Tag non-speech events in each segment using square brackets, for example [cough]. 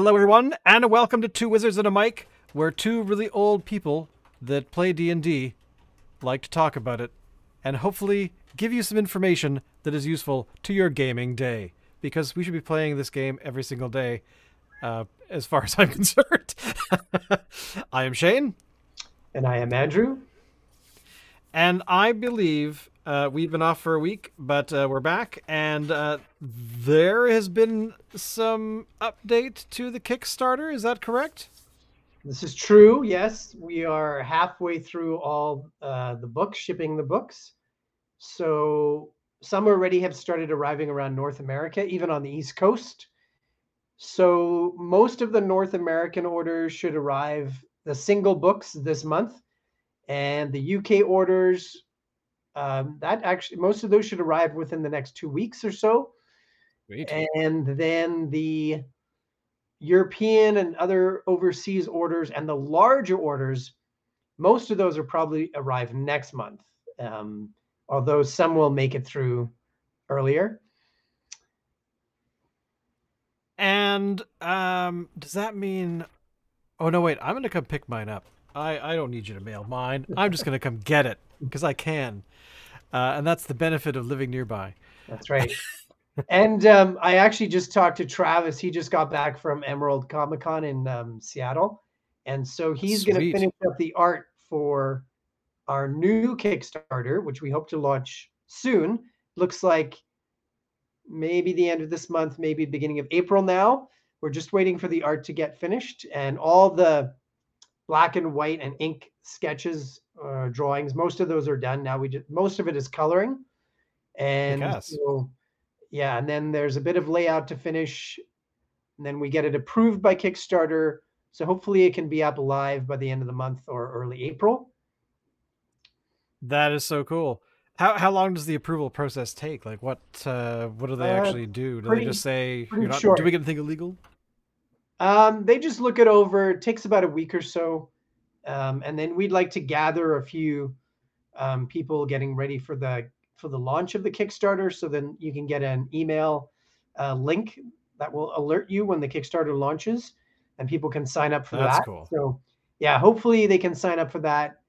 Hello, everyone, and welcome to Two Wizards and a Mic, where two really old people that play D and D like to talk about it, and hopefully give you some information that is useful to your gaming day. Because we should be playing this game every single day, uh, as far as I'm [laughs] concerned. [laughs] I am Shane, And I am Andrew. and I believe uh, we've been off for a week, but uh, we're back, and uh, there has been some update to the Kickstarter. Is that correct? This is true. Yes, we are halfway through all uh, the books, shipping the books. So some already have started arriving around North America, even on the East Coast. So most of the North American orders should arrive, the single books this month. And the UK orders, um, that actually, most of those should arrive within the next two weeks or so. Sweet. and then the European and other overseas orders and the larger orders, most of those are probably arrive next month. Um, although some will make it through earlier. And um, does that mean? Oh no, wait! I'm gonna come pick mine up. I I don't need you to mail mine. I'm just gonna come get it because I can, uh, and that's the benefit of living nearby. That's right. and um, I actually just talked to Travis. He just got back from Emerald Comic Con in um, Seattle, and so he's going to finish up the art for our new Kickstarter, which we hope to launch soon. Looks like maybe the end of this month, maybe beginning of April. Now we're just waiting for the art to get finished, and all the black and white and ink sketches, uh, drawings. Most of those are done now. We just most of it is coloring, and so, yeah, and then there's a bit of layout to finish, and then we get it approved by Kickstarter. So hopefully it can be up live by the end of the month or early April. That is so cool. How how long does the approval process take? Like what uh, what do they Uh, actually do? Do pretty- they just say not doing anything illegal? Um, they just look it over. It takes about a week or so, um, and then we'd like to gather a few um, people getting ready for the for the launch of the Kickstarter. So then you can get an email uh, link that will alert you when the Kickstarter launches, and people can sign up for That's that. cool. So yeah, hopefully they can sign up for that.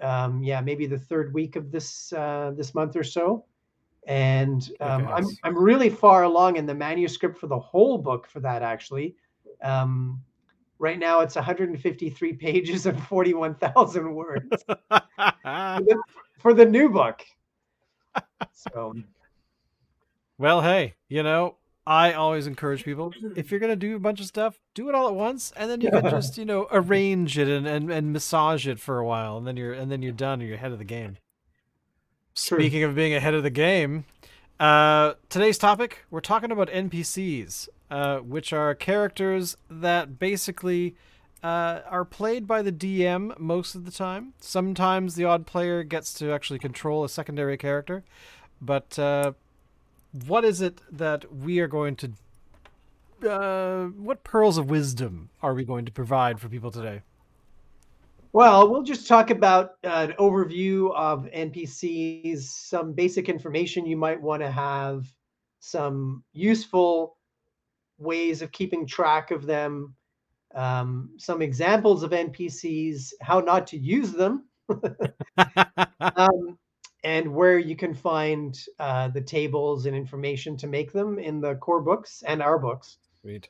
Um, yeah, maybe the third week of this uh, this month or so. And um, I'm I'm really far along in the manuscript for the whole book for that actually. Um, right now it's 153 pages and 41,000 words for the new book. So well, hey, you know, I always encourage people if you're gonna do a bunch of stuff, do it all at once, and then you can [laughs] just you know arrange it and, and, and massage it for a while, and then you're and then you're done, and you're ahead of the game. True. Speaking of being ahead of the game, uh, today's topic we're talking about NPCs, uh, which are characters that basically uh, are played by the DM most of the time. Sometimes the odd player gets to actually control a secondary character, but uh, what is it that we are going to? Uh, what pearls of wisdom are we going to provide for people today? Well, we'll just talk about uh, an overview of NPCs, some basic information you might want to have, some useful ways of keeping track of them, um, some examples of NPCs, how not to use them, [laughs] um, and where you can find uh, the tables and information to make them in the core books and our books. Sweet.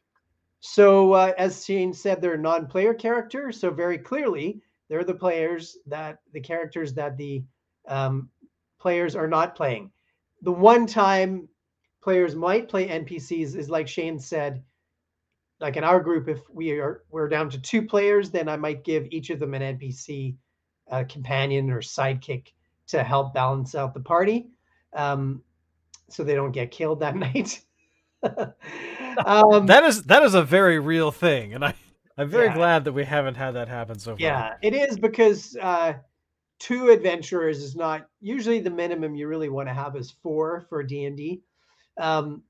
So, uh, as Shane said, they're non-player characters. So very clearly, they're the players that the characters that the um, players are not playing. The one time players might play NPCs is like Shane said. Like in our group, if we are we're down to two players, then I might give each of them an NPC uh, companion or sidekick to help balance out the party, um, so they don't get killed that [laughs] night. [laughs] um, that is that is a very real thing, and I I'm very Yeah. glad that we haven't had that happen so far. Yeah, it is because uh, two adventurers is not usually the minimum you really want to have is four for D and D. Um,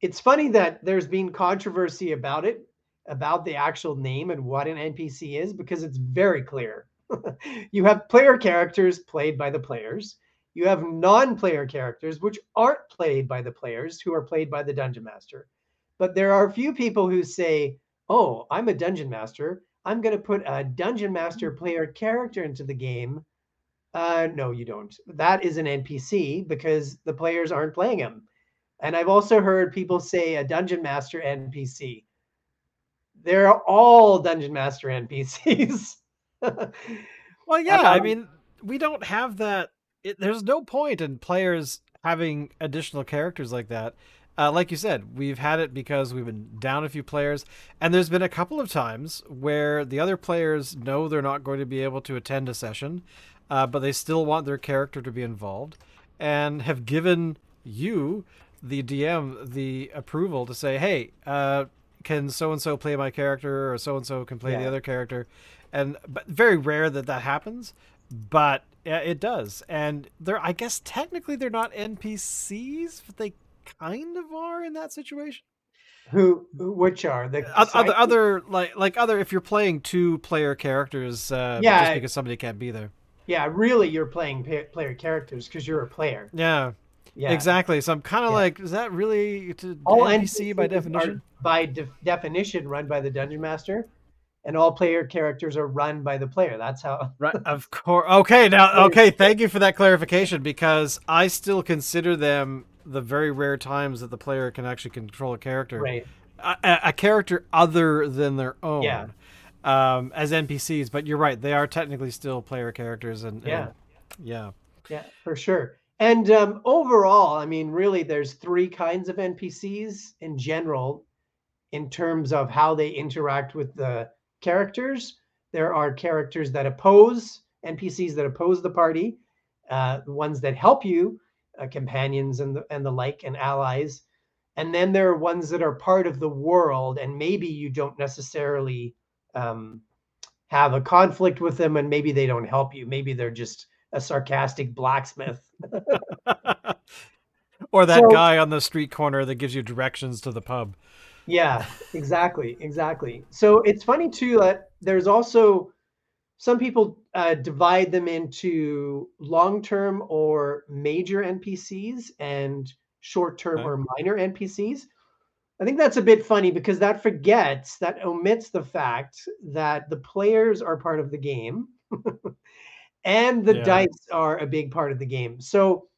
it's funny that there's been controversy about it, about the actual name and what an NPC is, because it's very clear. [laughs] you have player characters played by the players. You have non-player characters which aren't played by the players, who are played by the dungeon master. But there are a few people who say, "Oh, I'm a dungeon master. I'm going to put a dungeon master player character into the game." Uh, no, you don't. That is an NPC because the players aren't playing him. And I've also heard people say a dungeon master NPC. They're all dungeon master [laughs] NPCs. well, yeah, um, I mean, we don't have that. It, there's no point in players having additional characters like that. Uh, like you said, we've had it because we've been down a few players, and there's been a couple of times where the other players know they're not going to be able to attend a session, uh, but they still want their character to be involved, and have given you, the DM, the approval to say, "Hey, uh, can so and so play my character, or so and so can play yeah. the other character," and but very rare that that happens, but it does, and they're I guess technically they're not NPCs, but they kind of are in that situation. Who, which are the other, other like like other if you're playing two player characters, uh, yeah, just because somebody can't be there. Yeah, really, you're playing player characters because you're a player. Yeah. Yeah. Exactly. So I'm kind of yeah. like, is that really all NPC by definition? by de- definition, run by the dungeon master, and all player characters are run by the player. That's how. [laughs] right. Of course. Okay. Now. Okay. Thank you for that clarification because I still consider them the very rare times that the player can actually control a character. Right. A, a character other than their own. Yeah um, as NPCs, but you're right; they are technically still player characters, and yeah, and, yeah, yeah, for sure. And um, overall, I mean, really, there's three kinds of NPCs in general, in terms of how they interact with the characters. There are characters that oppose NPCs that oppose the party, uh, ones that help you, uh, companions and the and the like, and allies. And then there are ones that are part of the world, and maybe you don't necessarily um, have a conflict with them and maybe they don't help you. Maybe they're just a sarcastic blacksmith. [laughs] or that so, guy on the street corner that gives you directions to the pub. Yeah, exactly, exactly. So it's funny too that there's also some people uh, divide them into long-term or major NPCs and short-term okay. or minor NPCs. I think that's a bit funny because that forgets, that omits the fact that the players are part of the game [laughs] and the yeah. dice are a big part of the game. So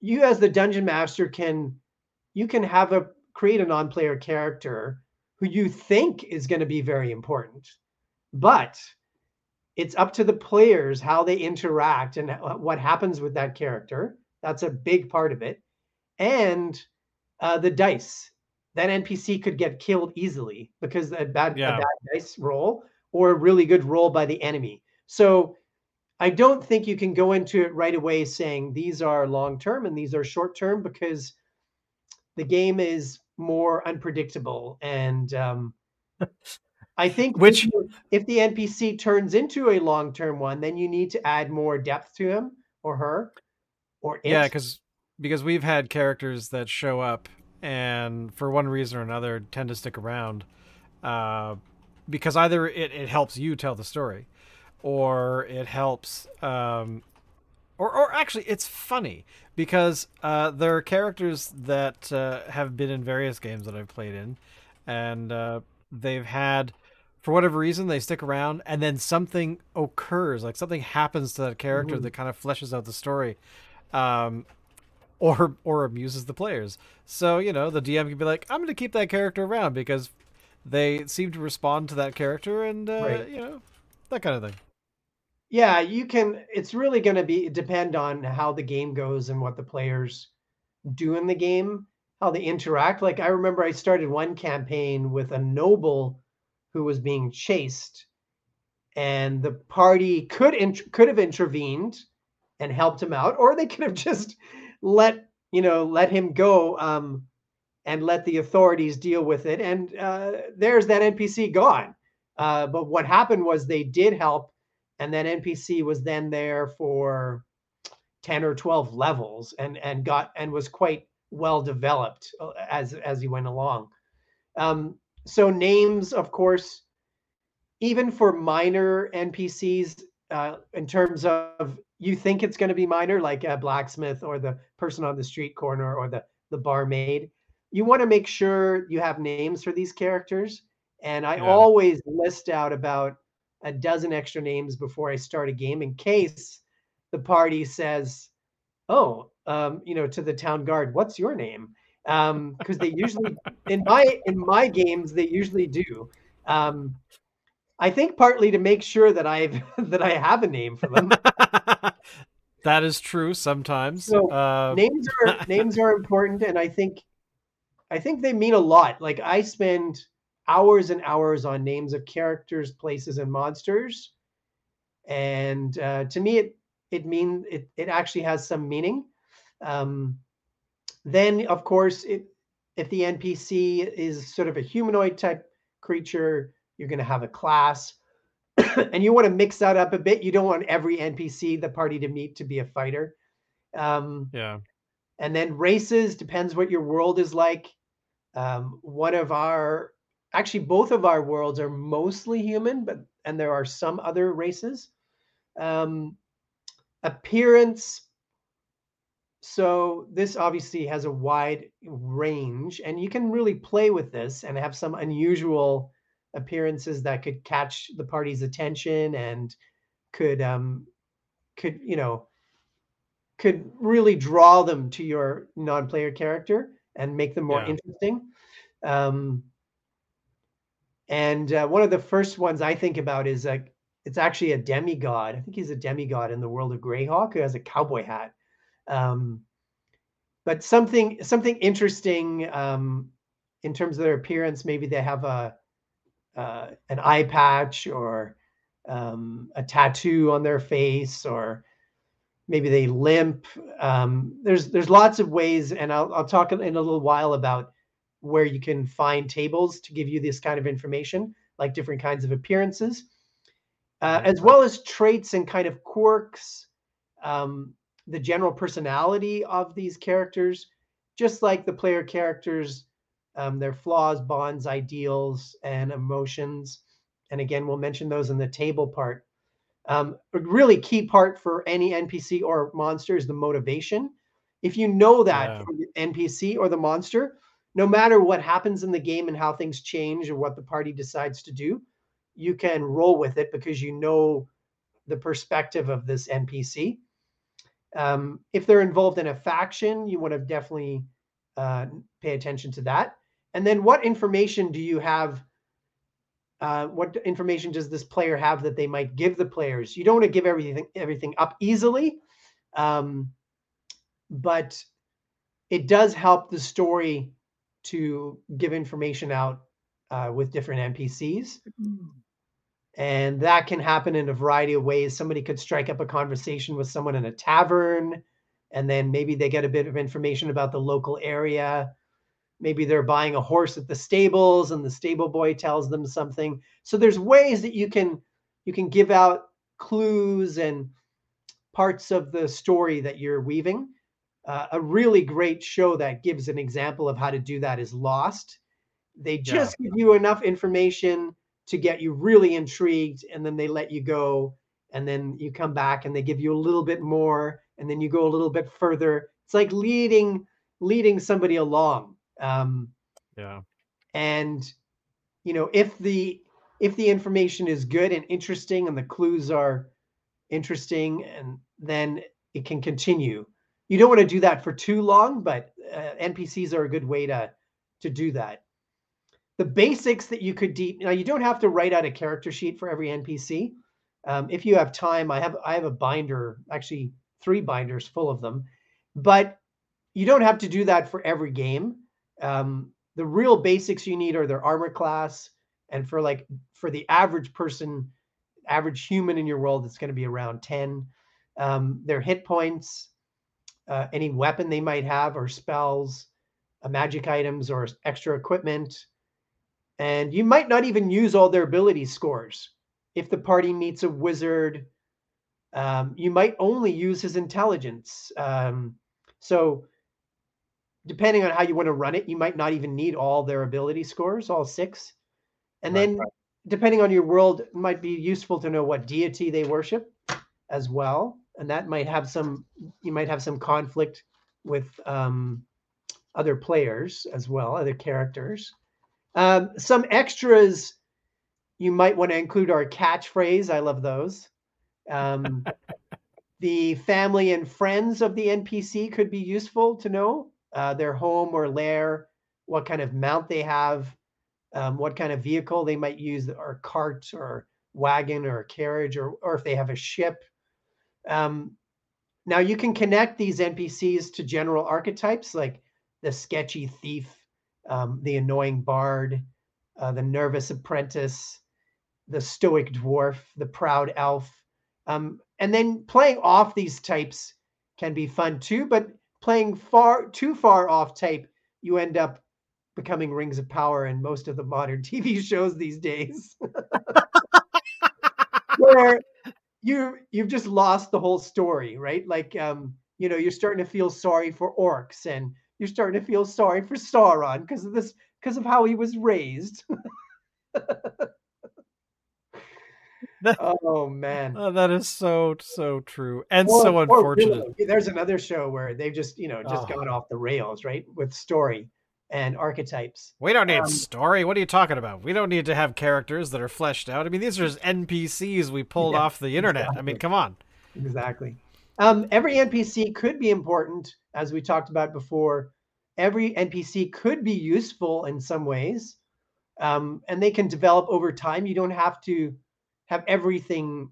you as the dungeon master can you can have a create a non-player character who you think is going to be very important. But it's up to the players how they interact and what happens with that character. That's a big part of it. And uh, the dice that NPC could get killed easily because a bad, yeah. a bad dice roll or a really good roll by the enemy. So I don't think you can go into it right away saying these are long term and these are short term because the game is more unpredictable. And um, I [laughs] think which if the NPC turns into a long term one, then you need to add more depth to him or her or it. yeah, because because we've had characters that show up and for one reason or another tend to stick around uh, because either it, it helps you tell the story or it helps um, or, or actually it's funny because uh, there are characters that uh, have been in various games that i've played in and uh, they've had for whatever reason they stick around and then something occurs like something happens to that character mm-hmm. that kind of fleshes out the story um, or or amuses the players. So you know the DM can be like, I'm going to keep that character around because they seem to respond to that character, and uh, right. you know that kind of thing. Yeah, you can. It's really going to be depend on how the game goes and what the players do in the game, how they interact. Like I remember, I started one campaign with a noble who was being chased, and the party could int- could have intervened and helped him out, or they could have [laughs] just let you know let him go um, and let the authorities deal with it. And uh, there's that NPC gone. Uh, but what happened was they did help, and that NPC was then there for ten or twelve levels, and and got and was quite well developed uh, as as he went along. Um, so names, of course, even for minor NPCs, uh, in terms of you think it's going to be minor, like a blacksmith or the person on the street corner or the the barmaid. you want to make sure you have names for these characters. And I Yeah. always list out about a dozen extra names before I start a game in case the party says, "Oh, um, you know, to the town guard, what's your name?" Because they usually [laughs] in my in my games they usually do. Um, I think partly to make sure that I've [laughs] that I have a name for them. [laughs] that is true sometimes. So, uh, names are names are important, and I think I think they mean a lot. Like I spend hours and hours on names of characters, places, and monsters, and uh, to me, it it mean it it actually has some meaning. Um, then, of course, it if the NPC is sort of a humanoid type creature, you're going to have a class, [coughs] and you want to mix that up a bit. You don't want every NPC the party to meet to be a fighter. Um, yeah. and then races depends what your world is like. Um, one of our actually both of our worlds are mostly human, but and there are some other races. Um, appearance. So this obviously has a wide range, and you can really play with this and have some unusual appearances that could catch the party's attention and could um could you know could really draw them to your non-player character and make them more Yeah. interesting. Um, and uh, one of the first ones I think about is like it's actually a demigod. I think he's a demigod in the world of Greyhawk who has a cowboy hat. Um, but something something interesting um, in terms of their appearance. Maybe they have a uh, an eye patch or um, a tattoo on their face, or maybe they limp. Um, there's there's lots of ways, and I'll I'll talk in a little while about where you can find tables to give you this kind of information, like different kinds of appearances, uh, as well as traits and kind of quirks, um, the general personality of these characters, just like the player characters, um, their flaws, bonds, ideals, and emotions. And again, we'll mention those in the table part. Um, a really key part for any NPC or monster is the motivation. If you know that Yeah. NPC or the monster, no matter what happens in the game and how things change or what the party decides to do, you can roll with it because you know the perspective of this NPC. Um, if they're involved in a faction, you want to definitely uh, pay attention to that. And then, what information do you have? Uh, what information does this player have that they might give the players? You don't want to give everything everything up easily, um, but it does help the story to give information out uh, with different NPCs. And that can happen in a variety of ways. Somebody could strike up a conversation with someone in a tavern, and then maybe they get a bit of information about the local area. Maybe they're buying a horse at the stables, and the stable boy tells them something. So there's ways that you can you can give out clues and parts of the story that you're weaving. Uh, a really great show that gives an example of how to do that is Lost. They just give you enough information to get you really intrigued, and then they let you go, and then you come back and they give you a little bit more, and then you go a little bit further. It's like leading leading somebody along. Um, Yeah. and you know if the if the information is good and interesting and the clues are interesting and then it can continue you don't want to do that for too long but uh, npcs are a good way to to do that. The basics that you could de- now you don't have to write out a character sheet for every npc um, if you have time i have i have a binder actually three binders full of them but you don't have to do that for every game. Um, the real basics you need are their armor class and for like for the average person average human in your world it's going to be around 10 um, their hit points uh, any weapon they might have or spells uh, magic items or extra equipment and you might not even use all their ability scores if the party meets a wizard um, you might only use his intelligence um, so depending on how you want to run it, you might not even need all their ability scores, all six. And Right, then, depending on your world, it might be useful to know what deity they worship as well. And that might have some, you might have some conflict with um, other players as well, other characters. Um, some extras you might want to include are catchphrase. I love those. Um, [laughs] the family and friends of the NPC could be useful to know uh, their home or lair, what kind of mount they have, um, what kind of vehicle they might use, or cart or wagon or carriage, or, or if they have a ship. Um, now you can connect these NPCs to general archetypes like the sketchy thief, um, the annoying bard, uh, the nervous apprentice, the stoic dwarf, the proud elf. Um, and then playing off these types can be fun too, but playing far too far off type, you end up becoming rings of power in most of the modern [laughs] TV shows these days. [laughs] Where you you've just lost the whole story, right? Like um, you know, you're starting to feel sorry for orcs and you're starting to feel sorry for Sauron because of this because of how he was raised. [laughs] oh man, oh, that is so so true and or, so unfortunate. Really, there's another show where they've just you know just oh. gone off the rails, right, with story and archetypes. We don't need um, story. What are you talking about? We don't need to have characters that are fleshed out. I mean, these are just NPCs we pulled yeah, off the internet. Exactly. I mean, come on. Exactly. Um, every NPC could be important, as we talked about before. Every NPC could be useful in some ways, um, and they can develop over time. You don't have to have everything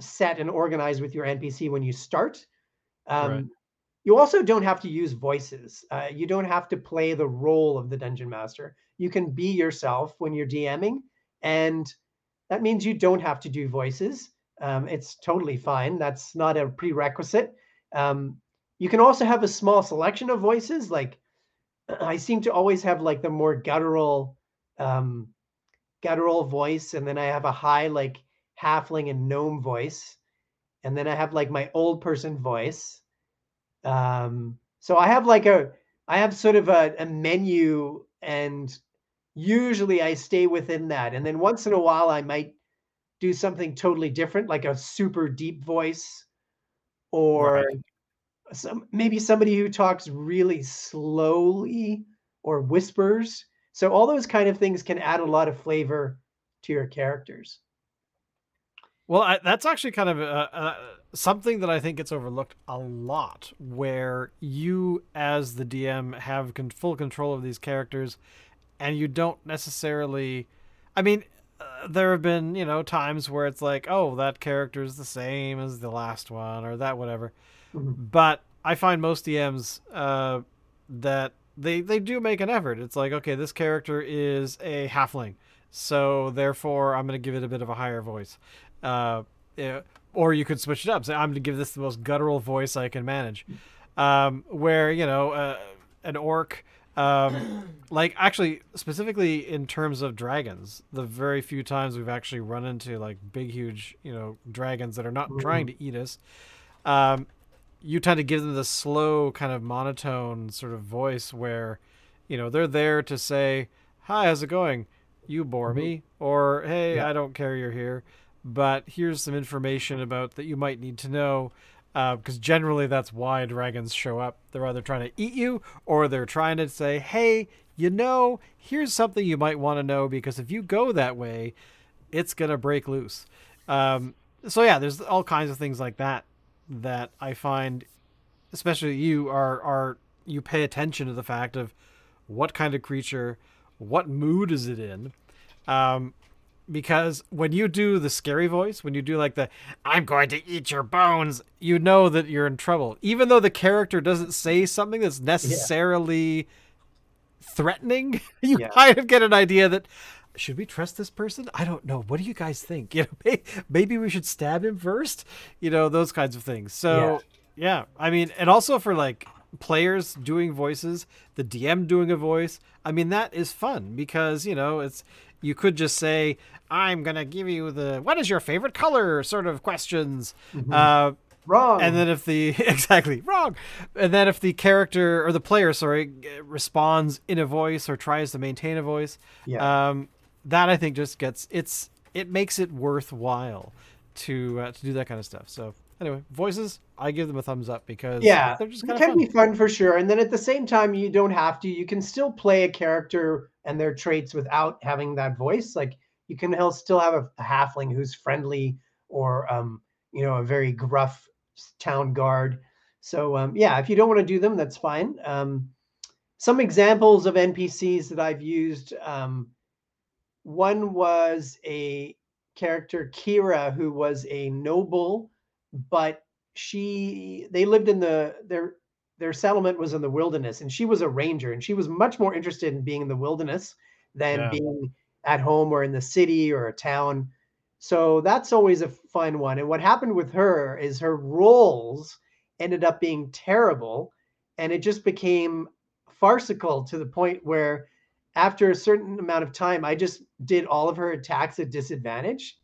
set and organized with your NPC when you start. Um, right. You also don't have to use voices. Uh, you don't have to play the role of the dungeon master. You can be yourself when you're DMing, and that means you don't have to do voices. Um, it's totally fine. That's not a prerequisite. Um, you can also have a small selection of voices. Like [clears throat] I seem to always have like the more guttural um, guttural voice, and then I have a high like halfling and gnome voice, and then I have like my old person voice. Um, so I have like a I have sort of a, a menu, and usually I stay within that. And then once in a while, I might do something totally different, like a super deep voice, or right. some maybe somebody who talks really slowly or whispers so all those kind of things can add a lot of flavor to your characters. Well, I, that's actually kind of uh, uh, something that I think gets overlooked a lot, where you, as the DM, have con- full control of these characters, and you don't necessarily. I mean, uh, there have been you know times where it's like, oh, that character is the same as the last one, or that whatever. Mm-hmm. But I find most DMs uh, that they they do make an effort. It's like, okay, this character is a halfling, so therefore I'm going to give it a bit of a higher voice. Uh, or you could switch it up. Say, I'm going to give this the most guttural voice I can manage. Um, where you know uh, an orc. Um, [coughs] like actually specifically in terms of dragons the very few times we've actually run into like big huge you know dragons that are not mm-hmm. trying to eat us um, you tend to give them the slow kind of monotone sort of voice where you know they're there to say hi how's it going you bore mm-hmm. me or hey yeah. i don't care you're here but here's some information about that you might need to know because uh, generally that's why dragons show up. They're either trying to eat you or they're trying to say hey you know here's something you might want to know because if you go that way it's going to break loose. Um, so yeah there's all kinds of things like that that I find, especially you, are are you pay attention to the fact of what kind of creature, what mood is it in, um, because when you do the scary voice, when you do like the "I'm going to eat your bones," you know that you're in trouble, even though the character doesn't say something that's necessarily yeah. threatening. [laughs] You yeah. kind of get an idea that should we trust this person? I don't know. What do you guys think? [laughs] You know, maybe we should stab him first. You know, those kinds of things. So yeah, yeah I mean, and also for like players doing voices, the DM doing a voice. I mean, that is fun because you know it's you could just say, "I'm gonna give you the what is your favorite color?" sort of questions. Mm-hmm. Uh, wrong. And then if the [laughs] exactly wrong, and then if the character or the player, sorry, responds in a voice or tries to maintain a voice, yeah. um, that I think just gets it's it makes it worthwhile to uh, to do that kind of stuff. So anyway, voices, I give them a thumbs up because yeah, they're just it kind can of fun. be fun for sure. And then at the same time, you don't have to. You can still play a character and their traits without having that voice. Like you can still have a, a halfling who's friendly or um, you know a very gruff town guard. So um, yeah, if you don't want to do them, that's fine. Um, some examples of NPCs that I've used. Um, one was a character Kira who was a noble, but she they lived in the their their settlement was in the wilderness and she was a ranger and she was much more interested in being in the wilderness than Yeah. being at home or in the city or a town. So that's always a fun one. And what happened with her is her rolls ended up being terrible and it just became farcical to the point where after a certain amount of time I just did all of her attacks at disadvantage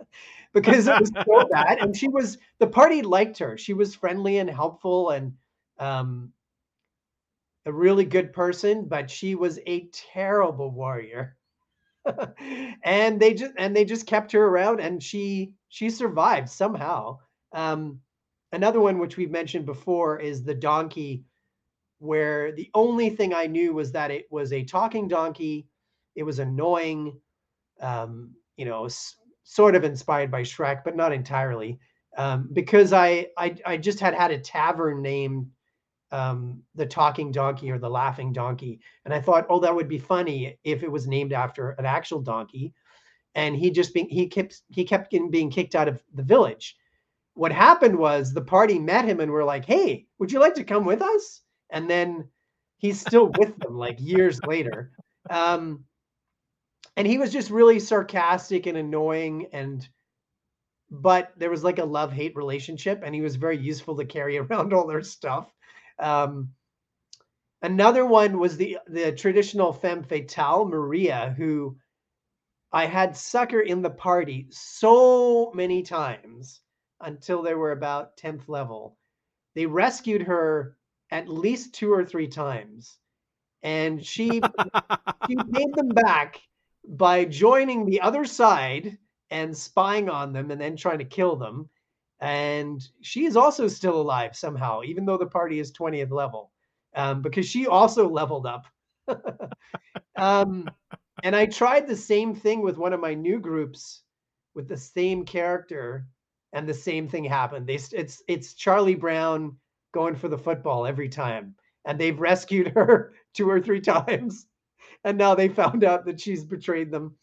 [laughs] because it was so [laughs] bad and she was the party liked her. She was friendly and helpful and um a really good person, but she was a terrible warrior. [laughs] and they just and they just kept her around and she she survived somehow. Um another one which we've mentioned before is the donkey where the only thing I knew was that it was a talking donkey. It was annoying, um, you know, sort of inspired by Shrek, but not entirely, um, because I, I I just had had a tavern named um, the Talking Donkey or the Laughing Donkey, and I thought, oh, that would be funny if it was named after an actual donkey. And he just being he kept he kept getting being kicked out of the village. What happened was the party met him and were like, "Hey, would you like to come with us?" And then he's still with them like years later. Um, and he was just really sarcastic and annoying and but there was like a love hate relationship and he was very useful to carry [laughs] around all their stuff. Um, another one was the the traditional femme fatale maria who i had sucker in the party so many times until they were about 10th level. They rescued her at least two or three times and she [laughs] she paid them back by joining the other side and spying on them and then trying to kill them. And she is also still alive somehow, even though the party is 20th level, um, because she also leveled up. [laughs] um, and I tried the same thing with one of my new groups with the same character, and the same thing happened. They it's it's Charlie Brown going for the football every time, and they've rescued [laughs] her two or three times and now they found out that she's betrayed them.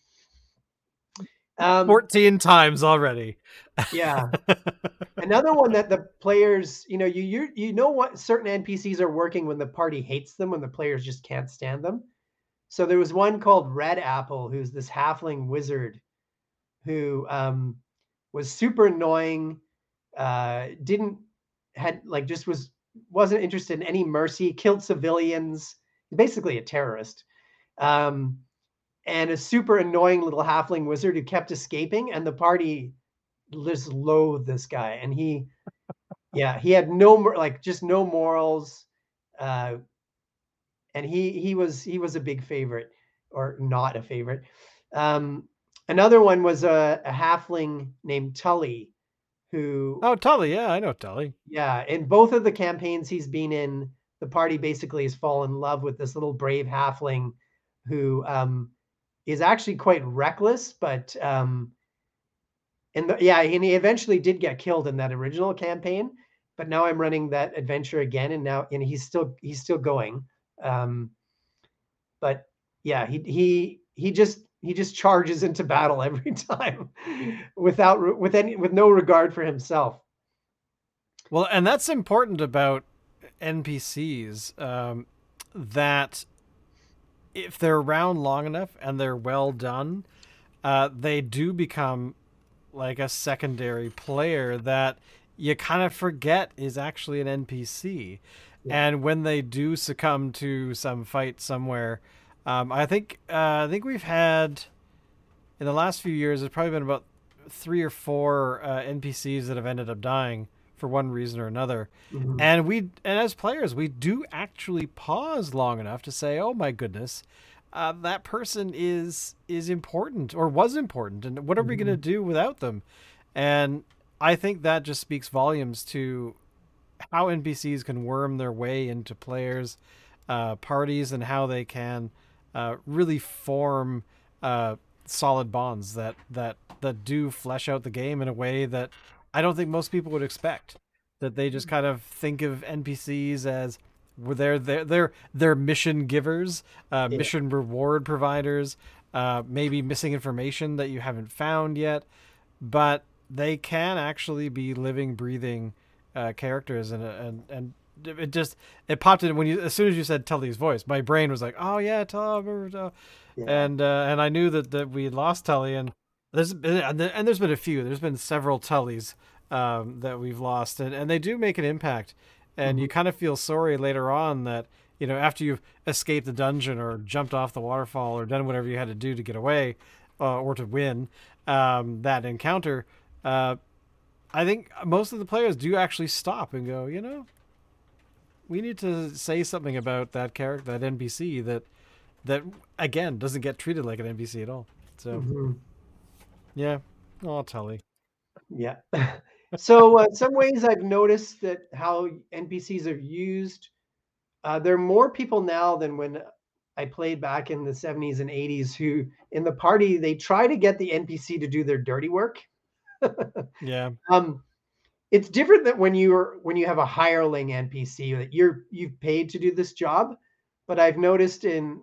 Um, 14 times already. yeah. [laughs] Another one that the players, you know, you you you know what certain NPCs are working when the party hates them, when the players just can't stand them. So there was one called Red Apple, who's this halfling wizard who um, was super annoying, uh, didn't had like just was wasn't interested in any mercy, killed civilians, basically a terrorist. Um, and a super annoying little halfling wizard who kept escaping, and the party just loathed this guy. And he, [laughs] yeah, he had no like just no morals, uh, and he he was he was a big favorite or not a favorite. Um, another one was a, a halfling named Tully, who Oh, Tully. Yeah, I know Tully. yeah, in both of the campaigns he's been in, the party basically has fallen in love with this little brave halfling who um, is actually quite reckless, but um, and the, yeah, and he eventually did get killed in that original campaign. But now I'm running that adventure again, and now and he's still he's still going. Um, but yeah, he he he just he just charges into battle [laughs] every time without with any with no regard for himself. Well, and that's important about NPCs um, that if they're around long enough and they're well done, uh, they do become like a secondary player that you kind of forget is actually an NPC. Yeah. And when they do succumb to some fight somewhere, um, I think uh, I think we've had in the last few years. There's probably been about three or four uh, NPCs that have ended up dying for one reason or another. Mhm. And we and as players, we do actually pause long enough to say, "Oh my goodness, uh, that person is is important or was important, and what are we going to do without them?" And I think that just speaks volumes to how NPCs can worm their way into players' uh, parties and how they can uh, really form uh, solid bonds that that that do flesh out the game in a way that I don't think most people would expect. That they just kind of think of NPCs as were they're they're they're, they're mission givers, uh, yeah. mission reward providers, uh, maybe missing information that you haven't found yet, but they can actually be living, breathing uh, characters, and and and it just it popped in when you as soon as you said Tully's voice, my brain was like, oh yeah, Tully, yeah. and uh, and I knew that that we lost Tully, and there's and there's been a few, there's been several Tullys um, that we've lost, and and they do make an impact, and mm-hmm. you kind of feel sorry later on that you know after you've escaped the dungeon or jumped off the waterfall or done whatever you had to do to get away uh, or to win um, that encounter. Uh, I think most of the players do actually stop and go, you know, we need to say something about that character, that NPC that that again doesn't get treated like an NPC at all. So, mm-hmm. Yeah, oh, Tully. Yeah. [laughs] so, uh, some ways I've noticed that how NPCs are used. Uh, there are more people now than when I played back in the 70s and 80s who, in the party, they try to get the NPC to do their dirty work. [laughs] yeah. Um, it's different that when you're when you have a hireling npc that you're you've paid to do this job but i've noticed in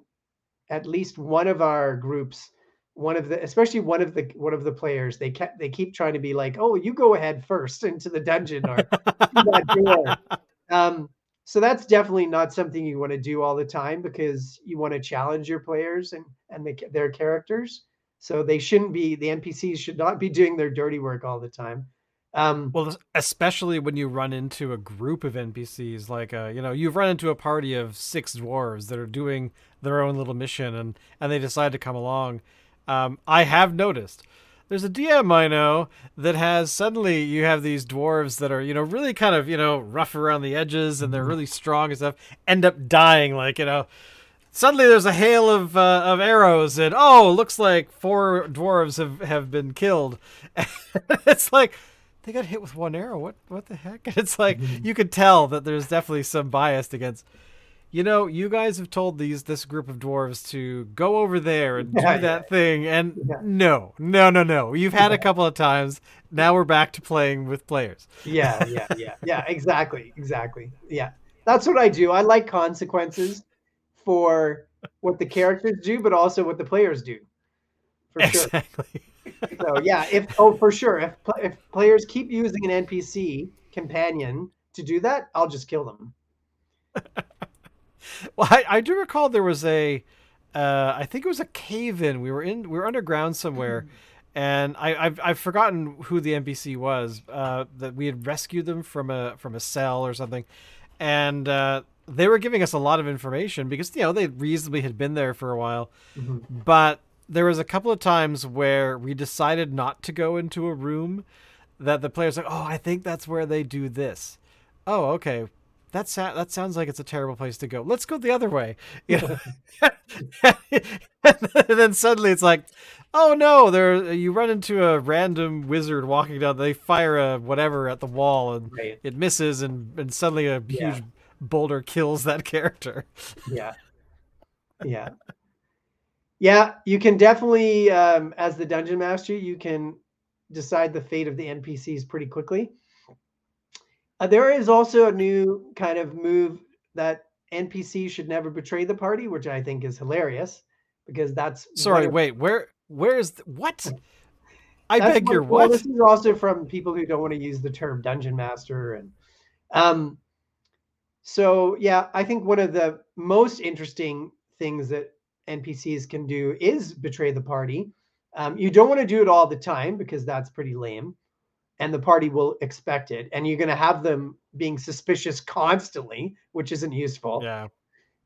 at least one of our groups one of the especially one of the one of the players they kept they keep trying to be like oh you go ahead first [laughs] into the dungeon or that door. [laughs] Um so that's definitely not something you want to do all the time because you want to challenge your players and and the, their characters. So they shouldn't be the npcs should not be doing their dirty work all the time. Um, well, especially when you run into a group of NPCs, like uh, you know, you've run into a party of six dwarves that are doing their own little mission, and and they decide to come along. Um, I have noticed there's a DM I know that has suddenly you have these dwarves that are you know really kind of you know rough around the edges, and they're mm-hmm. really strong and stuff, end up dying like you know suddenly there's a hail of uh, of arrows and oh looks like four dwarves have have been killed [laughs] it's like they got hit with one arrow. What what the heck? And [laughs] it's like mm-hmm. you could tell that there's definitely some bias against. You know, you guys have told these this group of dwarves to go over there and yeah, do that yeah. thing, and yeah. no, no, no, no. You've had a couple of times. Now we're back to playing with players. Yeah, yeah, yeah, yeah. Exactly, exactly. Yeah, that's what I do. I like consequences for what the characters do, but also what the players do. For exactly. Sure so yeah, if oh for sure, if if players keep using an NPC companion to do that, I'll just kill them. [laughs] well, I, I do recall there was a, uh, I think it was a cave in. We were in, we were underground somewhere, and I, I've I've forgotten who the NPC was. Uh, that we had rescued them from a from a cell or something, and uh, they were giving us a lot of information because you know they reasonably had been there for a while, mm-hmm. but there was a couple of times where we decided not to go into a room that the players like, oh, I think that's where they do this. Oh, okay. That sa- that sounds like it's a terrible place to go. Let's go the other way. [laughs] You know? [laughs] and then suddenly it's like, oh no, there you run into a random wizard walking down. They fire a whatever at the wall and right. it misses, and and suddenly a huge yeah. boulder kills that [laughs] character. Yeah, yeah. Yeah, you can definitely, um, as the dungeon master, you can decide the fate of the NPCs pretty quickly. Uh, there is also a new kind of move that NPCs should never betray the party, which I think is hilarious because that's sorry. wait, where where is the, what? [laughs] I beg your what? Well, this is also from people who don't want to use the term dungeon master and um. So yeah, I think one of the most interesting things that NPCs can do is betray the party. Um, you don't want to do it all the time because that's pretty lame, and the party will expect it, and you're going to have them being suspicious constantly, which isn't useful. Yeah.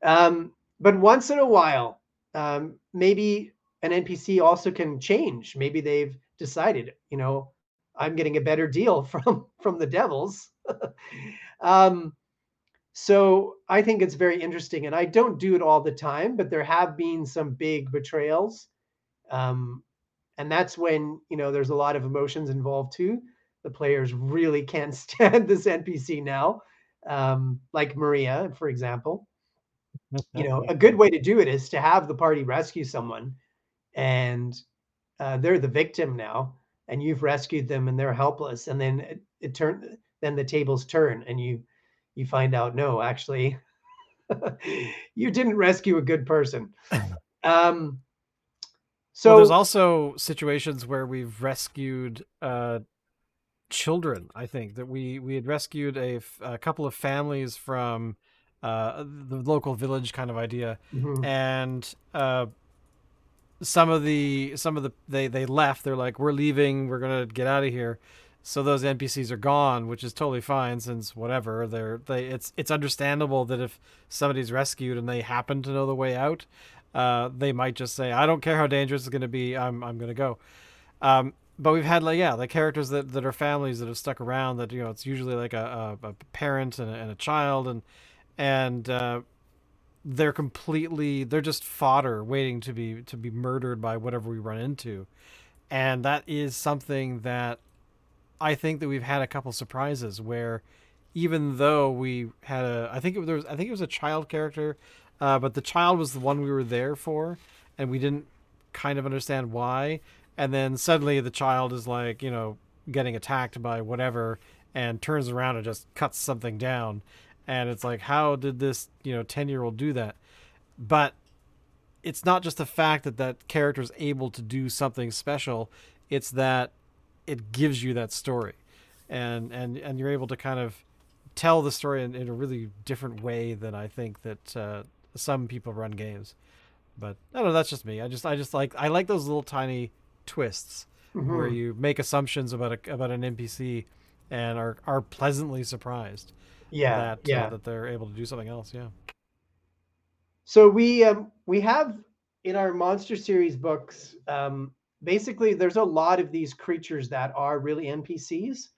Um, but once in a while, um, maybe an NPC also can change. Maybe they've decided, you know, I'm getting a better deal [laughs] from from the devils. [laughs] um, so I think it's very interesting, and I don't do it all the time, but there have been some big betrayals, um, and that's when you know there's a lot of emotions involved too. The players really can't [laughs] stand this NPC now, um, like Maria, for example. you know, a good way to do it is to have the party rescue someone, and uh, they're the victim now, and you've rescued them, and they're helpless, and then it, it turn, then the tables turn, and you you find out no, actually, [laughs] you didn't rescue a good person. [laughs] Um, so well, there's also situations where we've rescued uh, children. I think that we we had rescued a, a couple of families from uh, the local village kind of idea, mm-hmm. and uh, some of the some of the they they left. They're like, we're leaving. We're gonna get out of here. So those NPCs are gone, which is totally fine since whatever they're they it's it's understandable that if somebody's rescued and they happen to know the way out, uh, they might just say, "I don't care how dangerous it's going to be. I'm I'm going to go." Um, but we've had like yeah, like characters that, that are families that have stuck around. That you know, it's usually like a, a, a parent and a, and a, child, and and uh, they're completely they're just fodder waiting to be to be murdered by whatever we run into, and that is something that I think that we've had a couple surprises where even though we had a I think it was I think it was a child character uh, but the child was the one we were there for, and we didn't kind of understand why. And then suddenly the child is like, you know, getting attacked by whatever, and turns around and just cuts something down. And it's like, how did this, you know, 10 year old do that? But it's not just the fact that that character is able to do something special, it's that it gives you that story. And, and, and you're able to kind of tell the story in, in a really different way than I think that uh, some people run games. But I don't know. That's just me. I just I just like I like those little tiny twists mm-hmm. where you make assumptions about a, about an NPC and are are pleasantly surprised. Yeah, that, uh, yeah. Uh, that they're able to do something else. Yeah. So we um, we have in our monster series books um, basically there's a lot of these creatures that are really NPCs.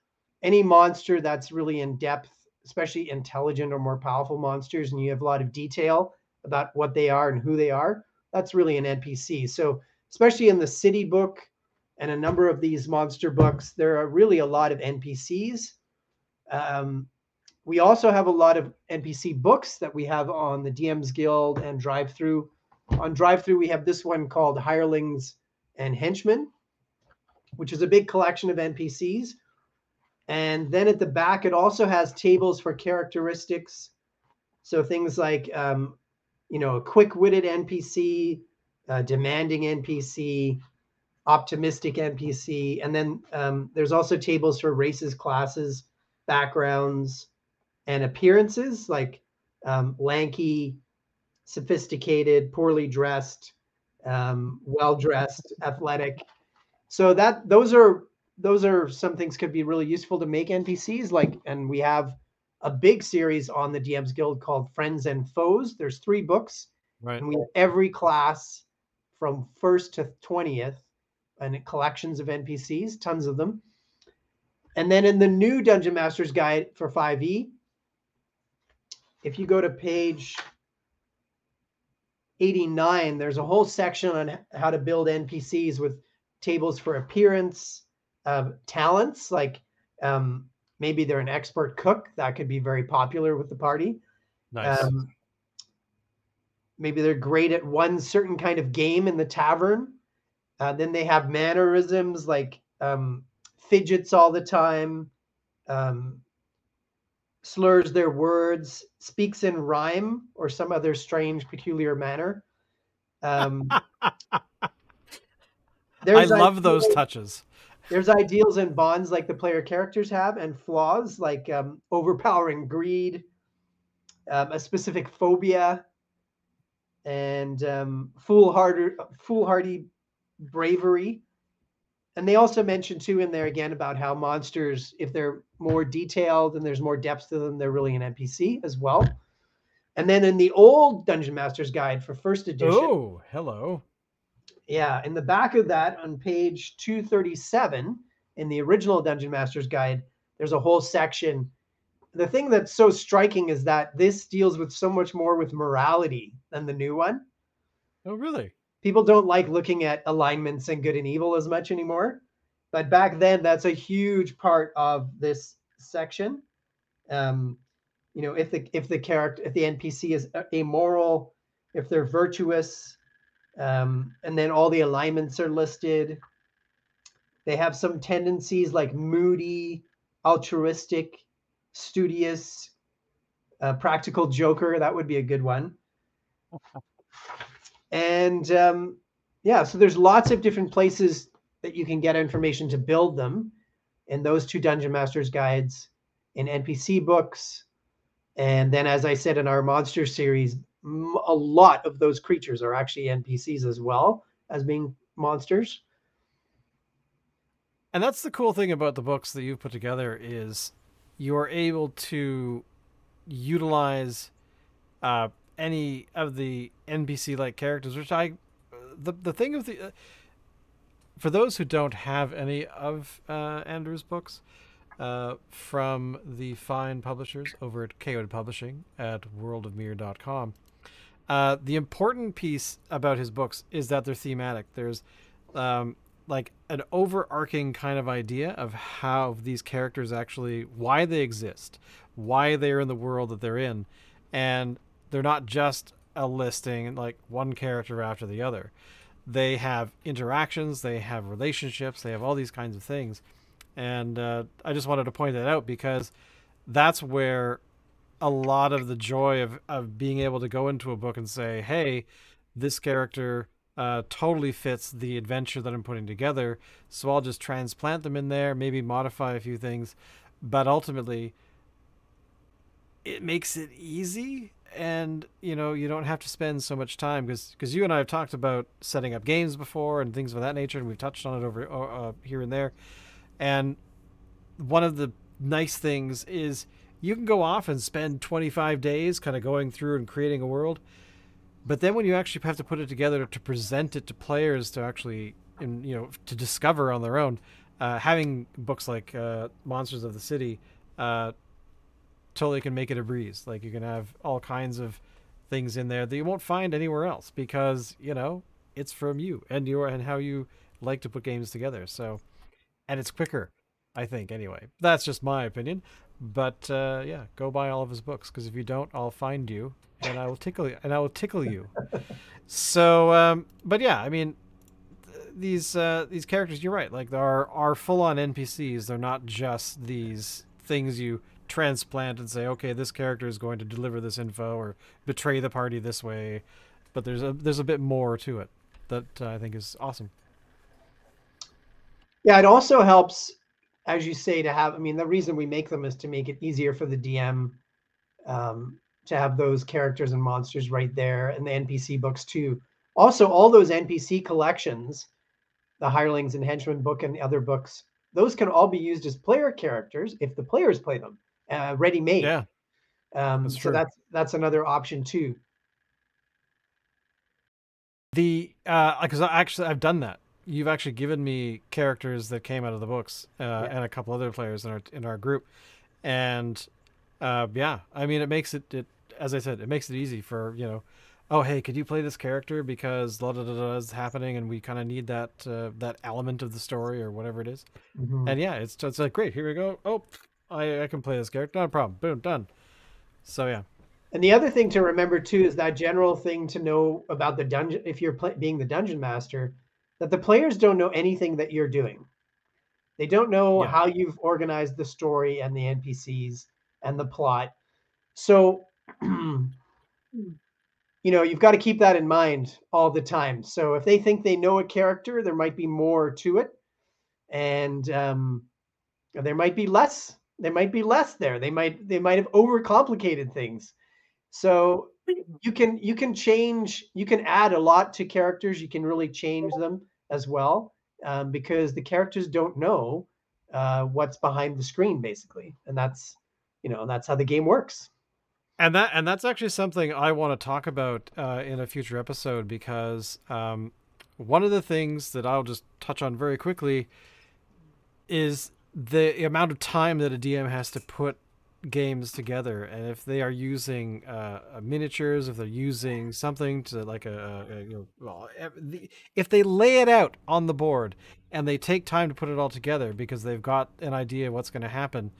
Any monster that's really in depth, especially intelligent or more powerful monsters, and you have a lot of detail about what they are and who they are, that's really an NPC. So, especially in the city book and a number of these monster books, there are really a lot of NPCs. Um, we also have a lot of NPC books that we have on the DM's Guild and Drive Through. On Drive Through, we have this one called Hirelings and Henchmen, which is a big collection of NPCs. And then at the back, it also has tables for characteristics. So things like um, you know, a quick-witted NPC, a demanding NPC, optimistic NPC, and then um, there's also tables for races, classes, backgrounds, and appearances like um, lanky, sophisticated, poorly dressed, um, well dressed, athletic. So that those are those are some things could be really useful to make NPCs like, and we have a big series on the DMs Guild called Friends and Foes. There's three books, right? And we have every class from first to twentieth, and collections of NPCs, tons of them. And then in the new Dungeon Master's Guide for 5e, if you go to page 89, there's a whole section on how to build NPCs with tables for appearance, uh, talents like um, maybe they're an expert cook that could be very popular with the party nice. Um, maybe they're great at one certain kind of game in the tavern. Uh, then they have mannerisms like um, fidgets all the time um, slurs their words speaks in rhyme or some other strange peculiar manner. Um, [laughs] i love those touches. there's ideals and bonds like the player characters have, and flaws like um, overpowering greed, um, a specific phobia, and um, foolhardy, foolhardy bravery. And they also mention too in there again about how monsters, if they're more detailed and there's more depth to them, they're really an NPC as well. And then in the old Dungeon Master's Guide for first edition. Oh, hello. Yeah, in the back of that on page 237 in the original Dungeon Master's Guide, there's a whole section. The thing that's so striking is that this deals with so much more with morality than the new one. Oh, really? People don't like looking at alignments and good and evil as much anymore. but back then that's a huge part of this section. Um, you know, if the if the character if the NPC is amoral, if they're virtuous, um, and then all the alignments are listed. They have some tendencies like moody, altruistic, studious, uh, practical joker. That would be a good one. and um, yeah, so there's lots of different places that you can get information to build them in those two Dungeon Masters guides, in NPC books, and then, as I said in our monster series, a lot of those creatures are actually NPCs as well as being monsters. And that's the cool thing about the books that you've put together is you are able to utilize uh, any of the NPC like characters, which I the the thing of the uh, for those who don't have any of uh, Andrew's books, uh, from the fine publishers over at Chaotic Publishing at worldofmyr.com. Uh, the important piece about his books is that they're thematic. There's um, like an overarching kind of idea of how these characters actually, why they exist, why they're in the world that they're in, and they're not just a listing like one character after the other. They have interactions, they have relationships, they have all these kinds of things and uh, I just wanted to point that out because that's where a lot of the joy of, of being able to go into a book and say, hey, this character uh, totally fits the adventure that I'm putting together. So I'll just transplant them in there, maybe modify a few things. But ultimately, it makes it easy. And, you know, you don't have to spend so much time because because you and I have talked about setting up games before and things of that nature. And we've touched on it over uh, here and there. And one of the nice things is you can go off and spend 25 days kind of going through and creating a world. But then when you actually have to put it together to present it to players to actually, you know, to discover on their own, uh, having books like uh, Monsters of the City uh, totally can make it a breeze. Like you can have all kinds of things in there that you won't find anywhere else because you know it's from you and your and how you like to put games together. So and it's quicker, I think. Anyway, that's just my opinion. But uh, yeah, go buy all of his books because if you don't, I'll find you and I will tickle you and I will tickle you. [laughs] so, um, but yeah, I mean, these uh, these characters, you're right. Like, they are are full on NPCs. They're not just these things you transplant and say, okay, this character is going to deliver this info or betray the party this way. But there's a there's a bit more to it that uh, I think is awesome. Yeah, it also helps, as you say, to have. I mean, the reason we make them is to make it easier for the DM um, to have those characters and monsters right there, and the NPC books too. Also, all those NPC collections, the Hirelings and Henchmen book and the other books, those can all be used as player characters if the players play them, uh, ready made. Yeah. Um, that's so true. that's that's another option too. The uh, because actually I've done that you've actually given me characters that came out of the books uh, yeah. and a couple other players in our in our group, and uh, yeah, I mean it makes it, it as I said it makes it easy for you know, oh hey, could you play this character because da da da is happening and we kind of need that uh, that element of the story or whatever it is. Mm-hmm. and yeah, it's it's like great, here we go. Oh, I I can play this character, not a problem. Boom, done. So yeah. And the other thing to remember too is that general thing to know about the dungeon. If you're play, being the dungeon master, that the players don't know anything that you're doing. They don't know yeah. how you've organized the story and the NPCs and the plot. So, [clears throat] you know, you've got to keep that in mind all the time. So, if they think they know a character, there might be more to it, and um, there might be less. There might be less there. They might they might have overcomplicated things. So [laughs] you can you can change you can add a lot to characters. You can really change them as well um, because the characters don't know uh, what's behind the screen basically. And that's you know that's how the game works. And that and that's actually something i want to talk about uh, in a future episode because um, one of the things that i'll just touch on very quickly is the amount of time that a dm has to put games together, and if they are using uh, miniatures, if they're using something to like a, a you know, well, if they lay it out on the board and they take time to put it all together because they've got an idea what's going to happen,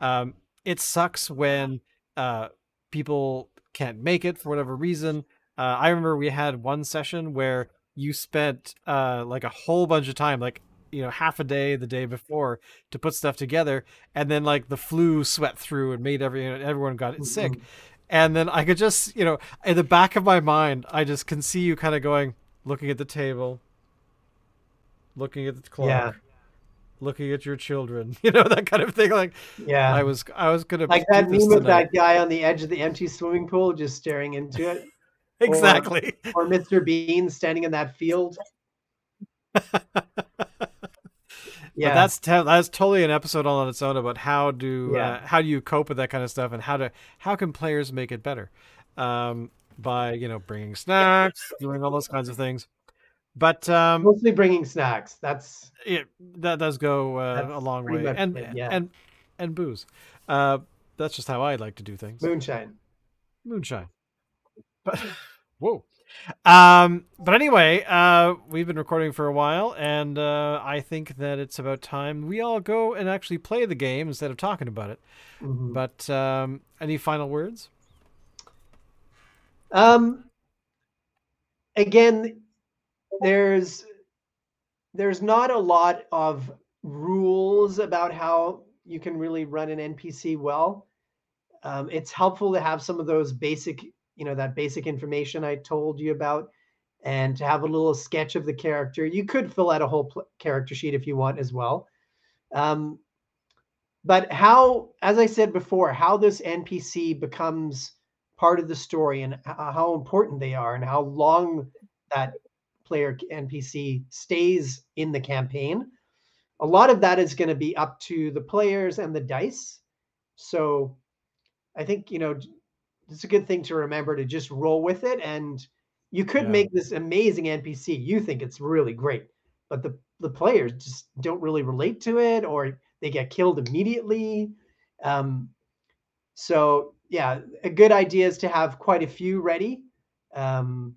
um, it sucks when uh, people can't make it for whatever reason. Uh, I remember we had one session where you spent uh, like a whole bunch of time, like you know half a day the day before to put stuff together and then like the flu swept through and made every everyone got mm-hmm. sick and then i could just you know in the back of my mind i just can see you kind of going looking at the table looking at the clock yeah. looking at your children [laughs] you know that kind of thing like yeah. I was i was gonna like that meme of that guy on the edge of the empty swimming pool just staring into it? [laughs] Exactly. or, or mr bean standing in that field [laughs] yeah, but that's te- that's totally an episode all on its own about how do yeah. uh, how do you cope with that kind of stuff and how to how can players make it better um, by you know bringing snacks, doing all those kinds of things. But um, mostly bringing snacks. That's it. That does go uh, a long way, and it, yeah. and and booze. Uh, that's just how I like to do things. Moonshine. Moonshine. But [laughs] whoa. Um, but anyway, uh, we've been recording for a while, and uh, I think that it's about time we all go and actually play the game instead of talking about it. Mm-hmm. But um, any final words? Um, again, there's there's not a lot of rules about how you can really run an NPC well. Um, it's helpful to have some of those basic you know that basic information I told you about, and to have a little sketch of the character. You could fill out a whole pl- character sheet if you want as well. Um, but how, as I said before, how this NPC becomes part of the story and how important they are and how long that player NPC stays in the campaign. A lot of that is going to be up to the players and the dice. So I think, you know, it's a good thing to remember to just roll with it. And you could yeah. make this amazing NPC. You think it's really great, but the the players just don't really relate to it, or they get killed immediately. Um, so yeah, a good idea is to have quite a few ready. Um,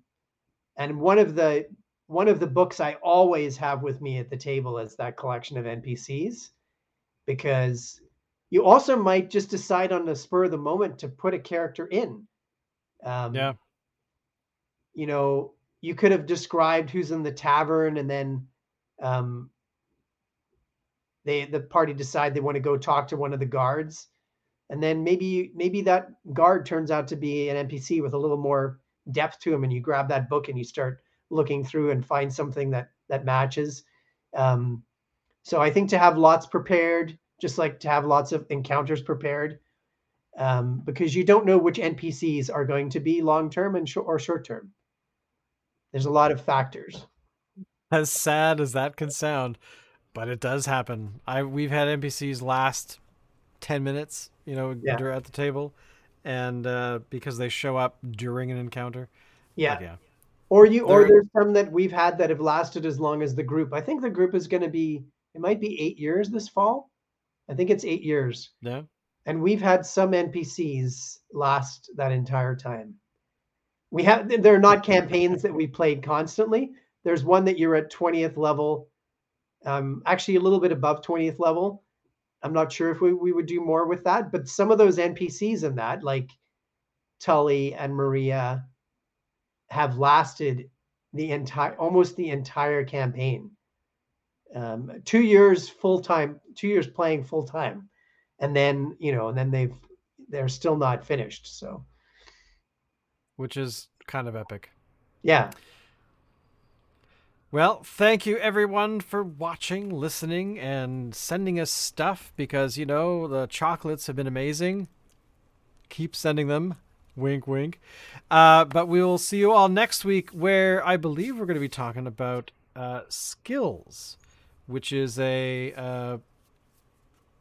and one of the one of the books I always have with me at the table is that collection of NPCs, because you also might just decide on the spur of the moment to put a character in. Um, yeah. You know, you could have described who's in the tavern, and then um, they the party decide they want to go talk to one of the guards, and then maybe maybe that guard turns out to be an NPC with a little more depth to him, and you grab that book and you start looking through and find something that that matches. Um, so I think to have lots prepared just like to have lots of encounters prepared um, because you don't know which NPCs are going to be long term and sh- or short term. There's a lot of factors. As sad as that can sound, but it does happen. I we've had NPCs last ten minutes, you know, yeah. at the table, and uh, because they show up during an encounter. Yeah. yeah. Or you, They're, or there's some that we've had that have lasted as long as the group. I think the group is going to be. It might be eight years this fall. I think it's eight years. Yeah. And we've had some NPCs last that entire time. We have they're not campaigns that we played constantly. There's one that you're at 20th level, um, actually a little bit above 20th level. I'm not sure if we, we would do more with that, but some of those NPCs in that, like Tully and Maria, have lasted the entire almost the entire campaign um, two years full time, two years playing full time, and then you know, and then they've they're still not finished. So, which is kind of epic. Yeah. Well, thank you everyone for watching, listening, and sending us stuff because you know the chocolates have been amazing. Keep sending them. Wink, wink. Uh, but we will see you all next week, where I believe we're going to be talking about uh, skills which is a uh,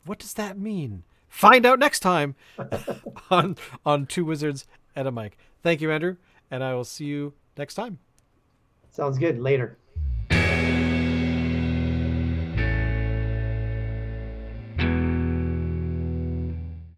what does that mean? Find out next time [laughs] on on Two Wizards and a Mic. Thank you, Andrew, and I will see you next time. Sounds good. Later.